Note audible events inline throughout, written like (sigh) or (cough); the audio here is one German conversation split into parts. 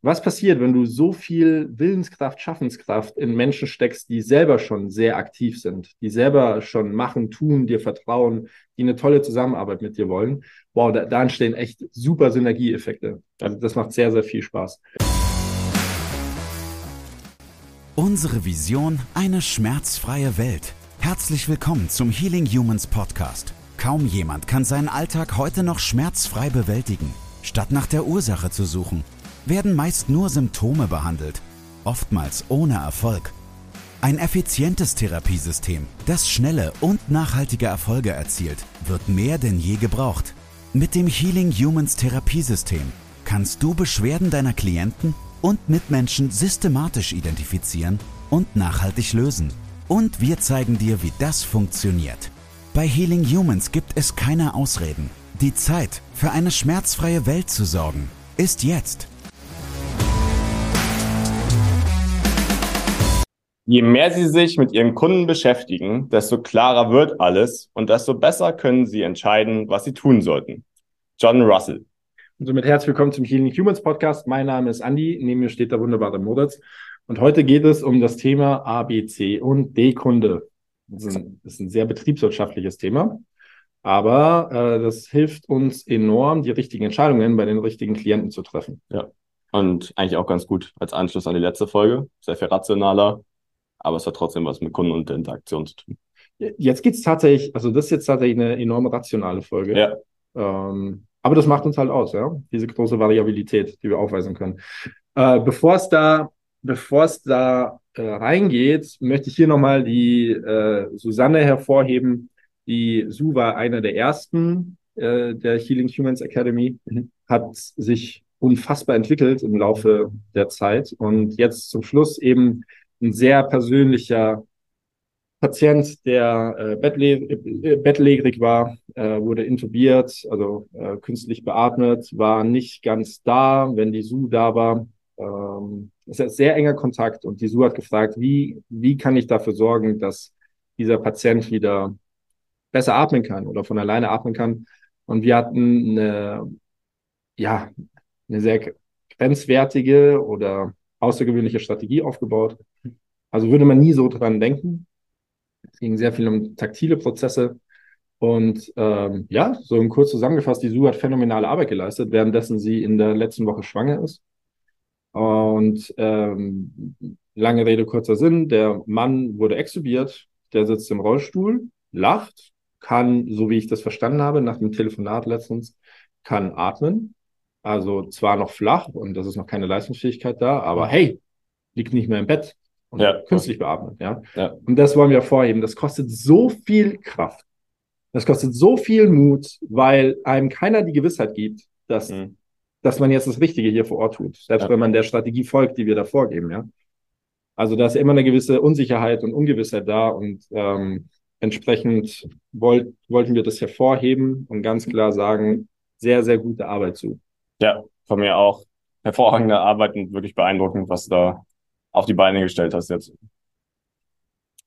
Was passiert, wenn du so viel Willenskraft, Schaffenskraft in Menschen steckst, die selber schon sehr aktiv sind, die selber schon machen, tun, dir vertrauen, die eine tolle Zusammenarbeit mit dir wollen? Wow, da, da entstehen echt super Synergieeffekte. Also das macht sehr, sehr viel Spaß. Unsere Vision, eine schmerzfreie Welt. Herzlich willkommen zum Healing Humans Podcast. Kaum jemand kann seinen Alltag heute noch schmerzfrei bewältigen. Statt nach der Ursache zu suchen, werden meist nur Symptome behandelt, oftmals ohne Erfolg. Ein effizientes Therapiesystem, das schnelle und nachhaltige Erfolge erzielt, wird mehr denn je gebraucht. Mit dem Healing Humans Therapiesystem kannst du Beschwerden deiner Klienten und Mitmenschen systematisch identifizieren und nachhaltig lösen. Und wir zeigen dir, wie das funktioniert. Bei Healing Humans gibt es keine Ausreden. Die Zeit, für eine schmerzfreie Welt zu sorgen, ist jetzt. Je mehr Sie sich mit Ihren Kunden beschäftigen, desto klarer wird alles und desto besser können Sie entscheiden, was Sie tun sollten. John Russell. Und somit herzlich willkommen zum Healing Humans Podcast. Mein Name ist Andy, neben mir steht der wunderbare Moritz. Und heute geht es um das Thema ABC und D-Kunde. Das, das, ist ein sehr betriebswirtschaftliches Thema, aber äh, das hilft uns enorm, die richtigen Entscheidungen bei den richtigen Klienten zu treffen. Ja, und eigentlich auch ganz gut als Anschluss an die letzte Folge. Sehr viel rationaler, aber es hat trotzdem was mit Kunden und der Interaktion zu tun. Jetzt geht es tatsächlich, also das ist jetzt tatsächlich eine enorme rationale Folge. Ja. Ähm, aber das macht uns halt aus, ja, diese große Variabilität, die wir aufweisen können. Äh, bevor es da, bevor es da äh, reingeht, möchte ich hier nochmal die äh, Susanne hervorheben. Die Su war einer der ersten äh, der Healing Humans Academy, mhm. hat sich unfassbar entwickelt im Laufe der Zeit und jetzt zum Schluss eben ein sehr persönlicher Patient, der äh, bettläger äh, bettlägerig war, äh, wurde intubiert, also äh, künstlich beatmet, war nicht ganz da, wenn die SU da war. Ähm, es ist sehr enger Kontakt und die SU hat gefragt, wie, wie kann ich dafür sorgen, dass dieser Patient wieder besser atmen kann oder von alleine atmen kann. Und wir hatten eine, ja, eine sehr grenzwertige oder außergewöhnliche Strategie aufgebaut. Also würde man nie so dran denken. Es ging sehr viel um taktile Prozesse. Und ähm, ja, so im Kurz zusammengefasst, die Sue hat phänomenale Arbeit geleistet, währenddessen sie in der letzten Woche schwanger ist. Und ähm, lange Rede, kurzer Sinn, der Mann wurde extubiert, der sitzt im Rollstuhl, lacht, kann, so wie ich das verstanden habe, nach dem Telefonat letztens, kann atmen. Also zwar noch flach und das ist noch keine Leistungsfähigkeit da, aber hey, liegt nicht mehr im Bett und ja. künstlich beatmet. Ja? ja? Und das wollen wir vorheben. Das kostet so viel Kraft. Das kostet so viel Mut, weil einem keiner die Gewissheit gibt, dass, mhm. dass man jetzt das Richtige hier vor Ort tut. Selbst ja. wenn man der Strategie folgt, die wir da vorgeben. Ja? Also da ist immer eine gewisse Unsicherheit und Ungewissheit da und ähm, entsprechend wollt, wollten wir das hervorheben und ganz klar sagen, sehr, sehr gute Arbeit zu. Ja, von mir auch. Hervorragende Arbeit und wirklich beeindruckend, was da auf die Beine gestellt hast jetzt.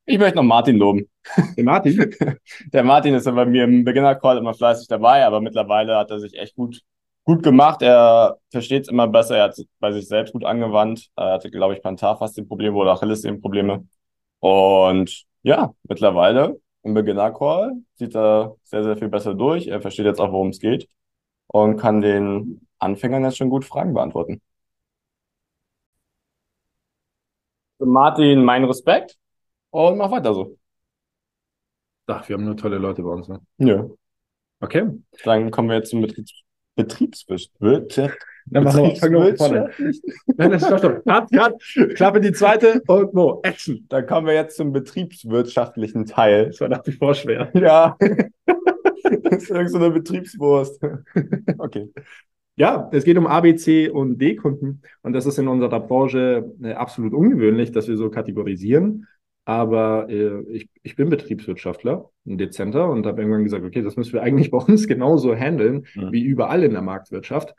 Ich möchte noch Martin loben. Den Martin? (laughs) Der Martin ist ja bei mir im Beginner-Call immer fleißig dabei, aber mittlerweile hat er sich echt gut, gut gemacht. Er versteht es immer besser. Er hat es bei sich selbst gut angewandt. Er hatte, glaube ich, Plantarfaszienprobleme oder Achillessehnenprobleme. Und ja, mittlerweile im Beginner-Call sieht er sehr, sehr viel besser durch. Er versteht jetzt auch, worum es geht und kann den Anfängern jetzt schon gut Fragen beantworten. Martin, mein Respekt und mach weiter so. Ach, wir haben nur tolle Leute bei uns, ne? Ja. Okay. Dann kommen wir jetzt zum Betriebs Betriebswirtschaft. Dann machen wir fang noch vorne. Nein, stopp, stopp. Cut, cut. Klappe die zweite und no, Action. Dann kommen wir jetzt zum betriebswirtschaftlichen Teil. Das war nach wie vor schwer. Ja. (laughs) das ist irgendeine so Betriebswurst. Okay. Ja, es geht um A, B, C und D-Kunden. Und das ist in unserer Branche äh, absolut ungewöhnlich, dass wir so kategorisieren. Aber äh, ich, ich bin Betriebswirtschaftler, ein Dezenter, und habe irgendwann gesagt, okay, das müssen wir eigentlich bei uns genauso handeln mhm. wie überall in der Marktwirtschaft.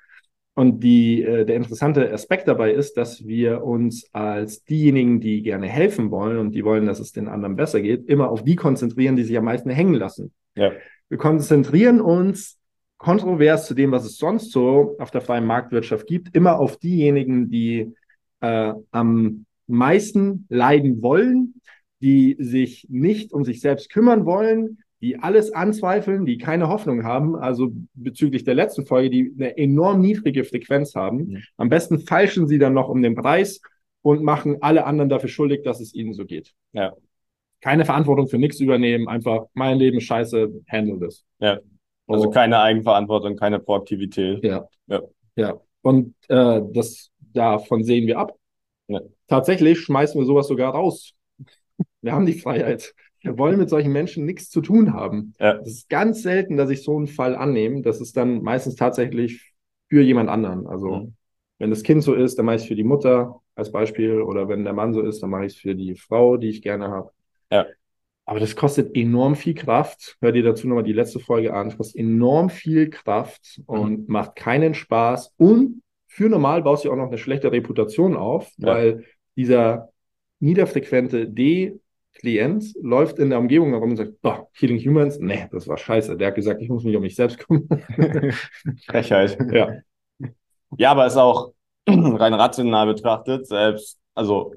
Und die, äh, der interessante Aspekt dabei ist, dass wir uns als diejenigen, die gerne helfen wollen und die wollen, dass es den anderen besser geht, immer auf die konzentrieren, die sich am meisten hängen lassen. Ja. Wir konzentrieren uns kontrovers zu dem, was es sonst so auf der freien Marktwirtschaft gibt, immer auf diejenigen, die äh, am meisten leiden wollen, die sich nicht um sich selbst kümmern wollen, die alles anzweifeln, die keine Hoffnung haben, also bezüglich der letzten Folge, die eine enorm niedrige Frequenz haben. Mhm. Am besten falschen sie dann noch um den Preis und machen alle anderen dafür schuldig, dass es ihnen so geht. Ja. Keine Verantwortung für nichts übernehmen, einfach mein Leben scheiße, handle das. Ja. Also oh. keine Eigenverantwortung, keine Proaktivität. Ja. Ja. ja. Und äh, das davon sehen wir ab. Ja. Tatsächlich schmeißen wir sowas sogar raus. Wir haben die Freiheit. Wir wollen mit solchen Menschen nichts zu tun haben. Ja. Das ist ganz selten, dass ich so einen Fall annehme. Das ist dann meistens tatsächlich für jemand anderen. Also mhm. wenn das Kind so ist, dann mache ich es für die Mutter als Beispiel. Oder wenn der Mann so ist, dann mache ich es für die Frau, die ich gerne habe. Ja. Aber das kostet enorm viel Kraft. Hör dir dazu nochmal die letzte Folge an. Das kostet enorm viel Kraft und mhm. macht keinen Spaß. Und für normal baust du auch noch eine schlechte Reputation auf, ja. weil dieser niederfrequente D Klient läuft in der Umgebung herum und sagt, boah, Healing Humans, nee, das war scheiße. Der hat gesagt, ich muss mich um mich selbst kümmern. (laughs) Frechheit. Ja. Ja, aber es ist auch (clears throat) rein rational betrachtet, selbst, also,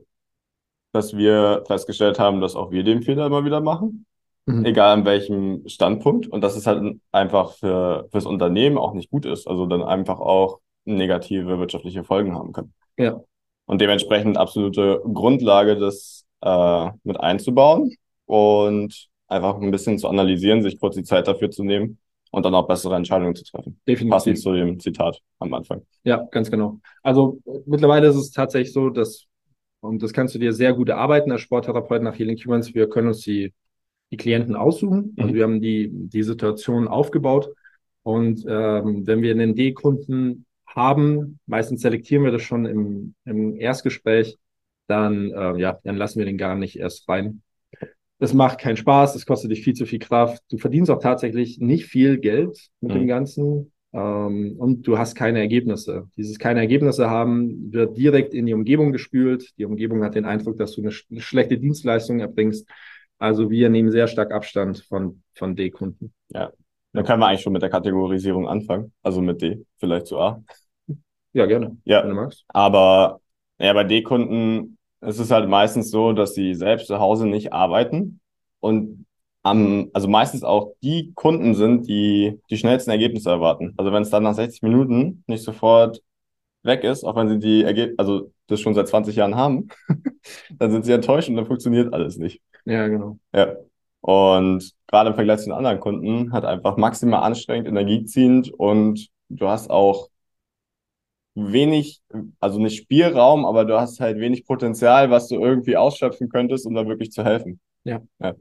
dass wir festgestellt haben, dass auch wir den Fehler immer wieder machen. Mhm. Egal an welchem Standpunkt. Und dass es halt einfach für, fürs Unternehmen auch nicht gut ist. Also dann einfach auch negative wirtschaftliche Folgen haben kann. Ja. Und dementsprechend absolute Grundlage des äh, mit einzubauen und einfach ein bisschen zu analysieren, sich kurz die Zeit dafür zu nehmen und dann auch bessere Entscheidungen zu treffen. Definitiv. Passend zu dem Zitat am Anfang. Ja, ganz genau. Also mittlerweile ist es tatsächlich so, dass, und das kannst du dir sehr gut erarbeiten als Sporttherapeut nach Healing Humans, wir können uns die, die Klienten aussuchen. Also mhm. wir haben die, die Situation aufgebaut. Und ähm, wenn wir einen D-Kunden haben, meistens selektieren wir das schon im, im Erstgespräch, dann, äh, ja, dann lassen wir den gar nicht erst rein. Das macht keinen Spaß, es kostet dich viel zu viel Kraft. Du verdienst auch tatsächlich nicht viel Geld mit mhm. dem Ganzen und du hast keine Ergebnisse. Dieses keine Ergebnisse haben wird direkt in die Umgebung gespült. Die Umgebung hat den Eindruck, dass du eine, sch eine schlechte Dienstleistung erbringst. Also wir nehmen sehr stark Abstand von, von D-Kunden. Ja, dann können wir eigentlich schon mit der Kategorisierung anfangen. Also mit D, vielleicht zu A. Ja, gerne. Ja, wenn du magst. Aber ja, bei D-Kunden ist es halt meistens so, dass sie selbst zu Hause nicht arbeiten und am, also meistens auch die Kunden sind, die die schnellsten Ergebnisse erwarten. Also wenn es dann nach 60 Minuten nicht sofort weg ist, auch wenn sie die Ergebnisse, also das schon seit 20 Jahren haben, (laughs) dann sind sie enttäuscht und dann funktioniert alles nicht. Ja, genau. Ja. Und gerade im Vergleich zu den anderen Kunden hat einfach maximal anstrengend, energieziehend und du hast auch wenig, also nicht Spielraum, aber du hast halt wenig Potenzial, was du irgendwie ausschöpfen könntest, um da wirklich zu helfen. Ja. Ja,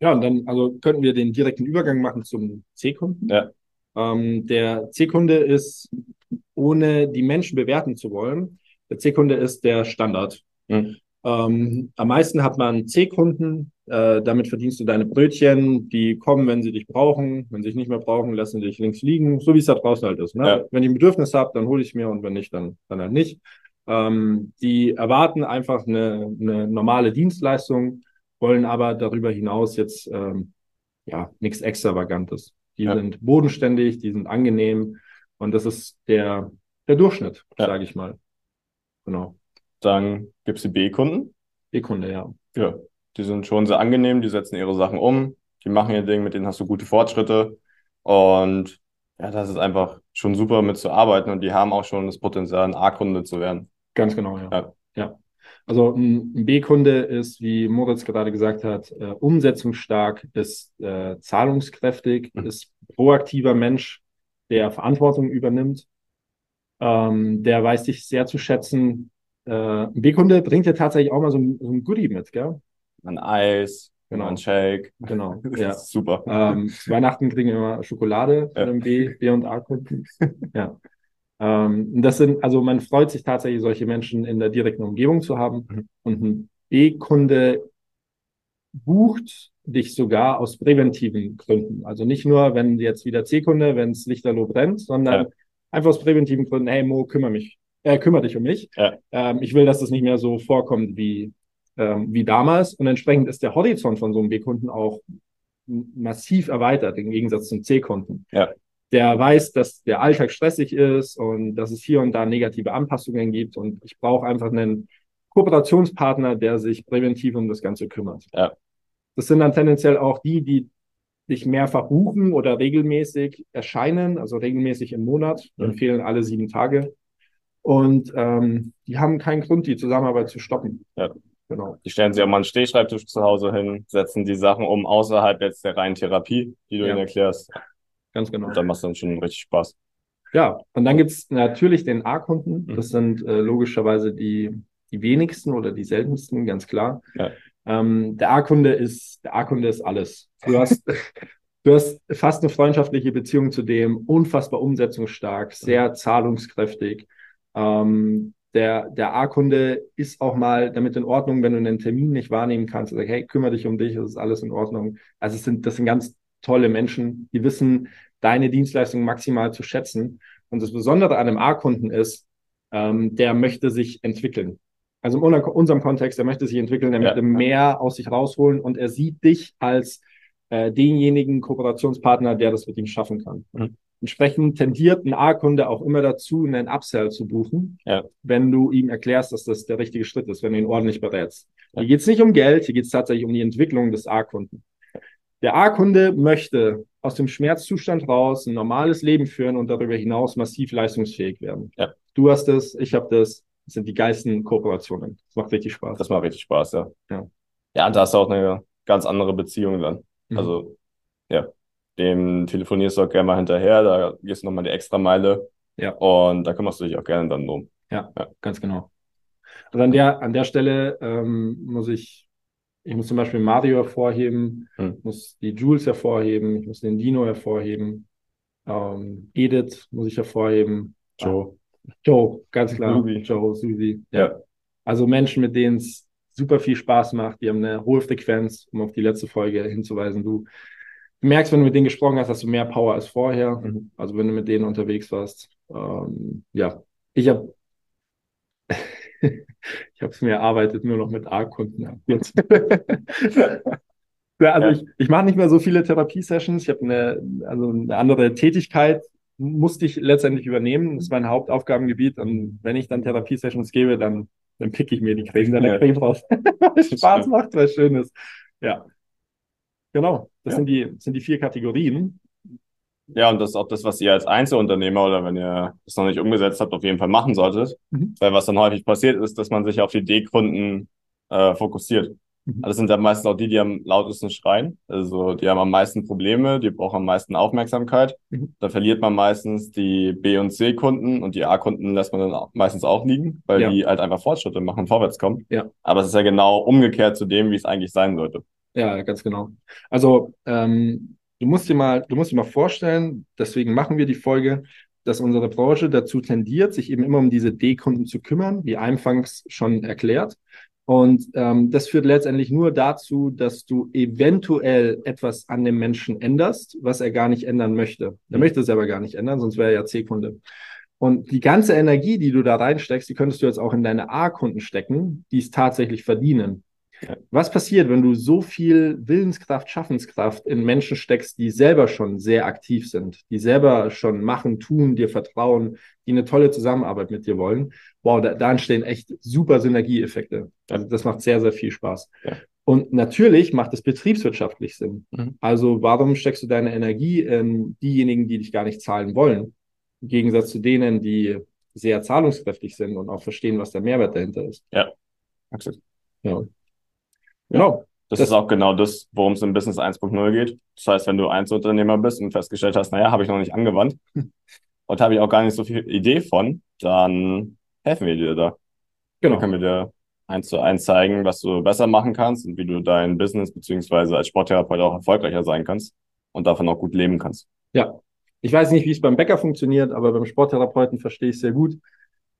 ja und dann also könnten wir den direkten Übergang machen zum C-Kunden. Ja. Ähm, der C-Kunde ist, ohne die Menschen bewerten zu wollen, der C-Kunde ist der Standard. Mhm. Ähm, am meisten hat man C-Kunden, äh, damit verdienst du deine Brötchen, die kommen, wenn sie dich brauchen. Wenn sie dich nicht mehr brauchen, lassen sie dich links liegen, so wie es da draußen halt ist. Ne? Ja. Wenn ich ein Bedürfnis habe, dann hole ich mir und wenn nicht, dann, dann halt nicht. Ähm, die erwarten einfach eine, eine normale Dienstleistung, wollen aber darüber hinaus jetzt ähm, ja nichts Extravagantes. Die ja. sind bodenständig, die sind angenehm und das ist der, der Durchschnitt, ja. sage ich mal. Genau. Dann gibt's die B-Kunden. B-Kunde, ja. Ja, die sind schon sehr angenehm, die setzen ihre Sachen um, die machen ihr Ding, mit denen hast du gute Fortschritte. Und ja, das ist einfach schon super mitzuarbeiten und die haben auch schon das Potenzial, ein A-Kunde zu werden. Ganz genau, ja. ja. ja. Also ein B-Kunde ist, wie Moritz gerade gesagt hat, äh, umsetzungsstark, ist äh, zahlungskräftig, mhm. ist proaktiver Mensch, der Verantwortung übernimmt. Ähm, der weiß dich sehr zu schätzen. Äh, ein B-Kunde bringt ja tatsächlich auch mal so ein, so ein Goodie mit, gell? ein Eis, genau. ein Shake. Genau. (laughs) ja. super. Ähm, Weihnachten kriegen wir immer Schokolade von dem B, B und A-Kunden. (laughs) ja. Ähm, das sind, also man freut sich tatsächlich, solche Menschen in der direkten Umgebung zu haben. Mhm. Und ein B-Kunde bucht dich sogar aus präventiven Gründen. Also nicht nur, wenn jetzt wieder C-Kunde, wenn es Lichterloh brennt, sondern ja. einfach aus präventiven Gründen, hey Mo, kümmere mich, äh, kümmere dich um mich. Ja. Ähm, ich will, dass das nicht mehr so vorkommt wie ähm, wie damals. Und entsprechend ist der Horizont von so einem B-Kunden auch massiv erweitert im Gegensatz zum C-Kunden. Ja. Der weiß, dass der Alltag stressig ist und dass es hier und da negative Anpassungen gibt. Und ich brauche einfach einen Kooperationspartner, der sich präventiv um das Ganze kümmert. Ja. Das sind dann tendenziell auch die, die dich mehrfach buchen oder regelmäßig erscheinen, also regelmäßig im Monat, mhm. empfehlen alle sieben Tage. Und ähm, die haben keinen Grund, die Zusammenarbeit zu stoppen. Ja. Genau. Die stellen sich auch mal einen Stehschreibtisch zu Hause hin, setzen die Sachen um außerhalb jetzt der reinen Therapie, die du ja. ihnen erklärst. Ganz genau. Und dann macht es dann schon richtig Spaß. Ja, und dann gibt's natürlich den A-Kunden. Mhm. Das sind äh, logischerweise die, die wenigsten oder die seltensten, ganz klar. Ja. Ähm, der A-Kunde ist, der A-Kunde ist alles. Du hast, (laughs) du hast fast eine freundschaftliche Beziehung zu dem, unfassbar umsetzungsstark, sehr mhm. zahlungskräftig. Ähm, der, der A-Kunde ist auch mal damit in Ordnung, wenn du einen Termin nicht wahrnehmen kannst. Sag, hey, kümmere dich um dich, das ist alles in Ordnung. Also es sind, das sind ganz tolle Menschen, die wissen, deine Dienstleistung maximal zu schätzen. Und das Besondere an einem A-Kunden ist, ähm, der möchte sich entwickeln. Also in unserem Kontext, er möchte sich entwickeln, er ja. möchte mehr aus sich rausholen und er sieht dich als äh, denjenigen Kooperationspartner, der das mit ihm schaffen kann. Mhm. Entsprechend tendiert ein A-Kunde auch immer dazu, einen Upsell zu buchen, ja. wenn du ihm erklärst, dass das der richtige Schritt ist, wenn du ihn ordentlich berätst. Ja. Hier geht es nicht um Geld, hier geht es tatsächlich um die Entwicklung des A-Kunden. Der A-Kunde möchte aus dem Schmerzzustand raus ein normales Leben führen und darüber hinaus massiv leistungsfähig werden. Ja. Du hast das, ich habe das. Das sind die geilsten Kooperationen. Das macht richtig Spaß. Das macht richtig Spaß, ja. Ja, ja und da hast du auch eine ganz andere Beziehung dann. Mhm. Also, ja, dem telefonierst du auch gerne mal hinterher, da gehst du nochmal die extra Meile. Ja. Und da kümmerst du dich auch gerne dann drum. Ja, ja. ganz genau. Also an der, an der Stelle ähm, muss ich ich muss zum Beispiel Mario hervorheben, hm. muss die Jules hervorheben, ich muss den Dino hervorheben, ähm, Edith muss ich hervorheben. Joe. Joe, ganz klar. Susi. Joe, Susi. Ja. Also Menschen, mit denen es super viel Spaß macht, die haben eine hohe Frequenz, um auf die letzte Folge hinzuweisen. Du, du merkst, wenn du mit denen gesprochen hast, hast du mehr Power als vorher. Mhm. Also wenn du mit denen unterwegs warst. Ähm, ja, ich habe ich habe es mir erarbeitet, nur noch mit A-Kunden Jetzt. (laughs) ja, also ja. ich, ich mache nicht mehr so viele Therapiesessions. Ich habe eine, also eine andere Tätigkeit, musste ich letztendlich übernehmen. Das ist mein Hauptaufgabengebiet. Und wenn ich dann Therapiesessions gebe, dann, dann pick ich mir die Creme deiner ja. Creme raus. (laughs) weil Spaß macht, weil es schön ist. Ja. Genau. Das ja. sind, die, sind die vier Kategorien. Ja, und das ist auch das, was ihr als Einzelunternehmer oder wenn ihr das noch nicht umgesetzt habt, auf jeden Fall machen solltet. Mhm. Weil was dann häufig passiert ist, dass man sich auf die D-Kunden äh, fokussiert. Mhm. Das sind dann meistens auch die, die am lautesten schreien. Also die haben am meisten Probleme, die brauchen am meisten Aufmerksamkeit. Mhm. Da verliert man meistens die B- und C-Kunden und die A-Kunden lässt man dann meistens auch liegen, weil ja. die halt einfach Fortschritte machen, vorwärts kommen. Ja. Aber es ist ja genau umgekehrt zu dem, wie es eigentlich sein sollte. Ja, ganz genau. Also ähm, Du musst dir mal, du musst dir mal vorstellen, deswegen machen wir die Folge, dass unsere Branche dazu tendiert, sich eben immer um diese D-Kunden zu kümmern, wie anfangs schon erklärt. Und ähm, das führt letztendlich nur dazu, dass du eventuell etwas an dem Menschen änderst, was er gar nicht ändern möchte. Er mhm. möchte es aber gar nicht ändern, sonst wäre er ja C-Kunde. Und die ganze Energie, die du da reinsteckst, die könntest du jetzt auch in deine A-Kunden stecken, die es tatsächlich verdienen. Was passiert, wenn du so viel Willenskraft, Schaffenskraft in Menschen steckst, die selber schon sehr aktiv sind, die selber schon machen, tun, dir vertrauen, die eine tolle Zusammenarbeit mit dir wollen? Wow, da, da entstehen echt super Synergieeffekte. Also das macht sehr, sehr viel Spaß. Ja. Und natürlich macht es betriebswirtschaftlich Sinn. Mhm. Also warum steckst du deine Energie in diejenigen, die dich gar nicht zahlen wollen? Im Gegensatz zu denen, die sehr zahlungskräftig sind und auch verstehen, was der Mehrwert dahinter ist. Ja. Axel. Ja. Genau. Das, das, ist auch genau das, worum es im Business 1.0 geht. Das heißt, wenn du Einzelunternehmer bist und festgestellt hast, naja, habe ich noch nicht angewandt (laughs) und habe ich auch gar nicht so viel Idee von, dann helfen wir dir da. Genau. Dann können wir dir eins zu eins zeigen, was du besser machen kannst und wie du dein Business beziehungsweise als Sporttherapeut auch erfolgreicher sein kannst und davon auch gut leben kannst. Ja. Ich weiß nicht, wie es beim Bäcker funktioniert, aber beim Sporttherapeuten verstehe ich sehr gut,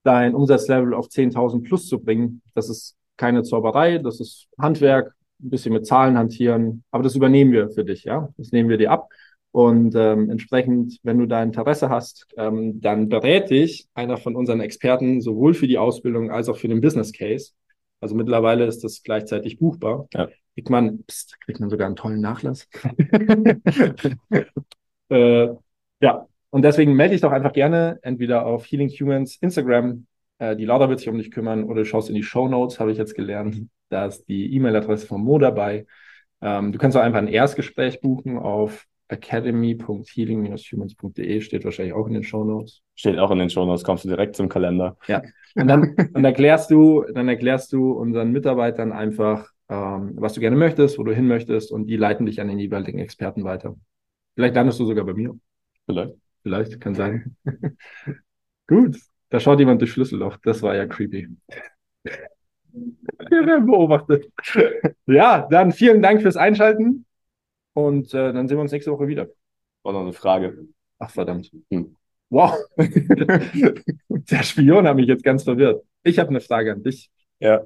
dein Umsatzlevel auf 10.000 plus zu bringen. Das ist keine Zauberei, das ist Handwerk, ein bisschen mit Zahlen hantieren, aber das übernehmen wir für dich, ja. Das nehmen wir dir ab. Und ähm, entsprechend, wenn du da Interesse hast, ähm, dann berät dich einer von unseren Experten sowohl für die Ausbildung als auch für den Business Case. Also mittlerweile ist das gleichzeitig buchbar. Ja. Kriegt man, pst, kriegt man sogar einen tollen Nachlass. (laughs) äh, ja, Und deswegen melde dich doch einfach gerne entweder auf Healing Humans Instagram, äh, die Laura wird sich um dich kümmern, oder du schaust in die Show Notes, habe ich jetzt gelernt. Da ist die E-Mail-Adresse von Mo dabei. Ähm, du kannst auch einfach ein Erstgespräch buchen auf academy.healing-humans.de, steht wahrscheinlich auch in den Show Notes. Steht auch in den Show Notes, kommst du direkt zum Kalender. Ja. Und dann, dann erklärst du, dann erklärst du unseren Mitarbeitern einfach, ähm, was du gerne möchtest, wo du hin möchtest, und die leiten dich an den jeweiligen Experten weiter. Vielleicht landest du sogar bei mir. Vielleicht. Vielleicht, kann sein. (laughs) Gut, da schaut jemand durch Schlüsselloch. Das war ja creepy. Wir werden beobachtet. Ja, dann vielen Dank fürs Einschalten und äh, dann sehen wir uns nächste Woche wieder. War noch eine Frage. Ach, verdammt. Hm. Wow. (laughs) Der Spion hat mich jetzt ganz verwirrt. Ich habe eine Frage an dich. Ja.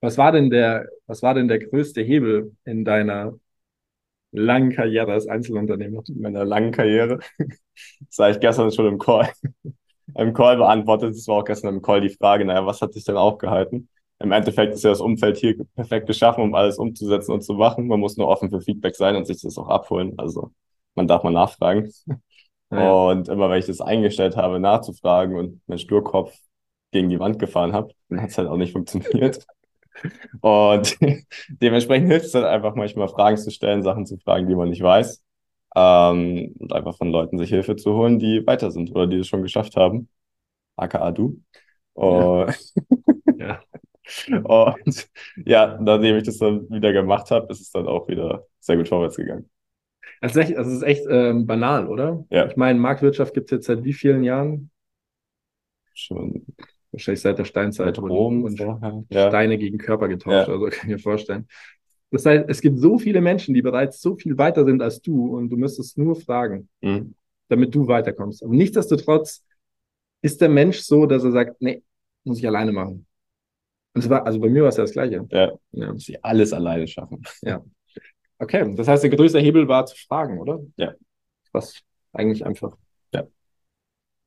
Was war denn der, was war denn der größte Hebel in deiner langen Karriere als Einzelunternehmer? In meiner langen Karriere. (laughs) Das habe ich gestern schon im Call, (laughs) im Call beantwortet. Das war auch gestern im Call die Frage, naja, was hat sich denn aufgehalten? Im Endeffekt ist ja das Umfeld hier perfekt geschaffen, um alles umzusetzen und zu machen. Man muss nur offen für Feedback sein und sich das auch abholen. Also man darf mal nachfragen. (laughs) Ja. Und immer wenn ich das eingestellt habe, nachzufragen und mein Sturkopf gegen die Wand gefahren habe, dann hat es halt auch nicht funktioniert. Und (laughs) dementsprechend hilft es halt einfach manchmal Fragen zu stellen, Sachen zu fragen, die man nicht weiß. Ähm, und einfach von Leuten sich Hilfe zu holen, die weiter sind oder die es schon geschafft haben. AKA du. Oh. Ja. (laughs) ja. Und ja, nachdem ich das dann wieder gemacht habe, ist es dann auch wieder sehr gut vorwärts gegangen. Das ist echt, das ist echt ähm, banal, oder? Ja. Ich meine, Marktwirtschaft gibt es jetzt seit wie vielen Jahren? Schon wahrscheinlich seit der Steinzeit Rom und, und ja. Steine gegen Körper getauscht. Ja. Also (laughs) kann ich mir vorstellen. Das heißt, es gibt so viele Menschen, die bereits so viel weiter sind als du und du müsstest nur fragen, Mhm. damit du weiterkommst. Aber nichtsdestotrotz ist der Mensch so, dass er sagt, nee, muss ich alleine machen. Und zwar, also bei mir war es ja das Gleiche. Ja, Ja. dass sie alles alleine schaffen. Okay, das heißt, der größte Hebel war zu fragen, oder? Ja. Was eigentlich einfach. Ja.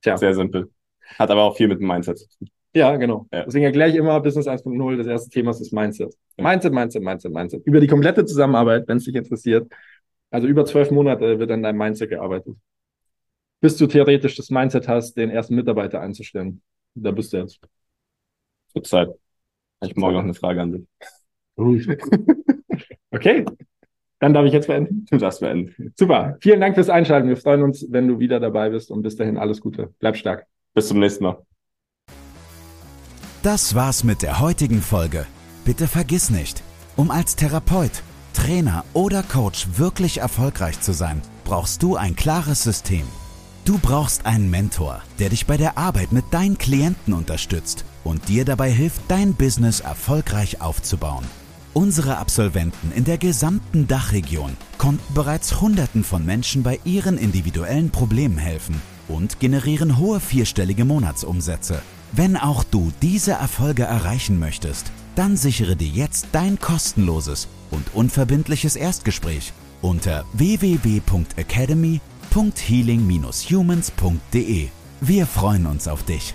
Tja. Sehr simpel. Hat aber auch viel mit dem Mindset zu tun. Ja, genau. Ja. Deswegen erkläre ich immer Business 1.0. Das erste Thema ist das Mindset. Mindset, Mindset, Mindset, Mindset. Über die komplette Zusammenarbeit, wenn es dich interessiert. Also über zwölf Monate wird an deinem Mindset gearbeitet. Bis du theoretisch das Mindset hast, den ersten Mitarbeiter einzustellen. Da bist du jetzt. Zur Zeit. Ich morgen noch eine Frage an dich. (laughs) Okay. Dann darf ich jetzt beenden. Du darfst beenden. Super. Vielen Dank fürs Einschalten. Wir freuen uns, wenn du wieder dabei bist und bis dahin alles Gute. Bleib stark. Bis zum nächsten Mal. Das war's mit der heutigen Folge. Bitte vergiss nicht, um als Therapeut, Trainer oder Coach wirklich erfolgreich zu sein, brauchst du ein klares System. Du brauchst einen Mentor, der dich bei der Arbeit mit deinen Klienten unterstützt und dir dabei hilft, dein Business erfolgreich aufzubauen. Unsere Absolventen in der gesamten Dachregion konnten bereits Hunderten von Menschen bei ihren individuellen Problemen helfen und generieren hohe vierstellige Monatsumsätze. Wenn auch du diese Erfolge erreichen möchtest, dann sichere dir jetzt dein kostenloses und unverbindliches Erstgespräch unter www.academy.healing-humans.de. Wir freuen uns auf dich.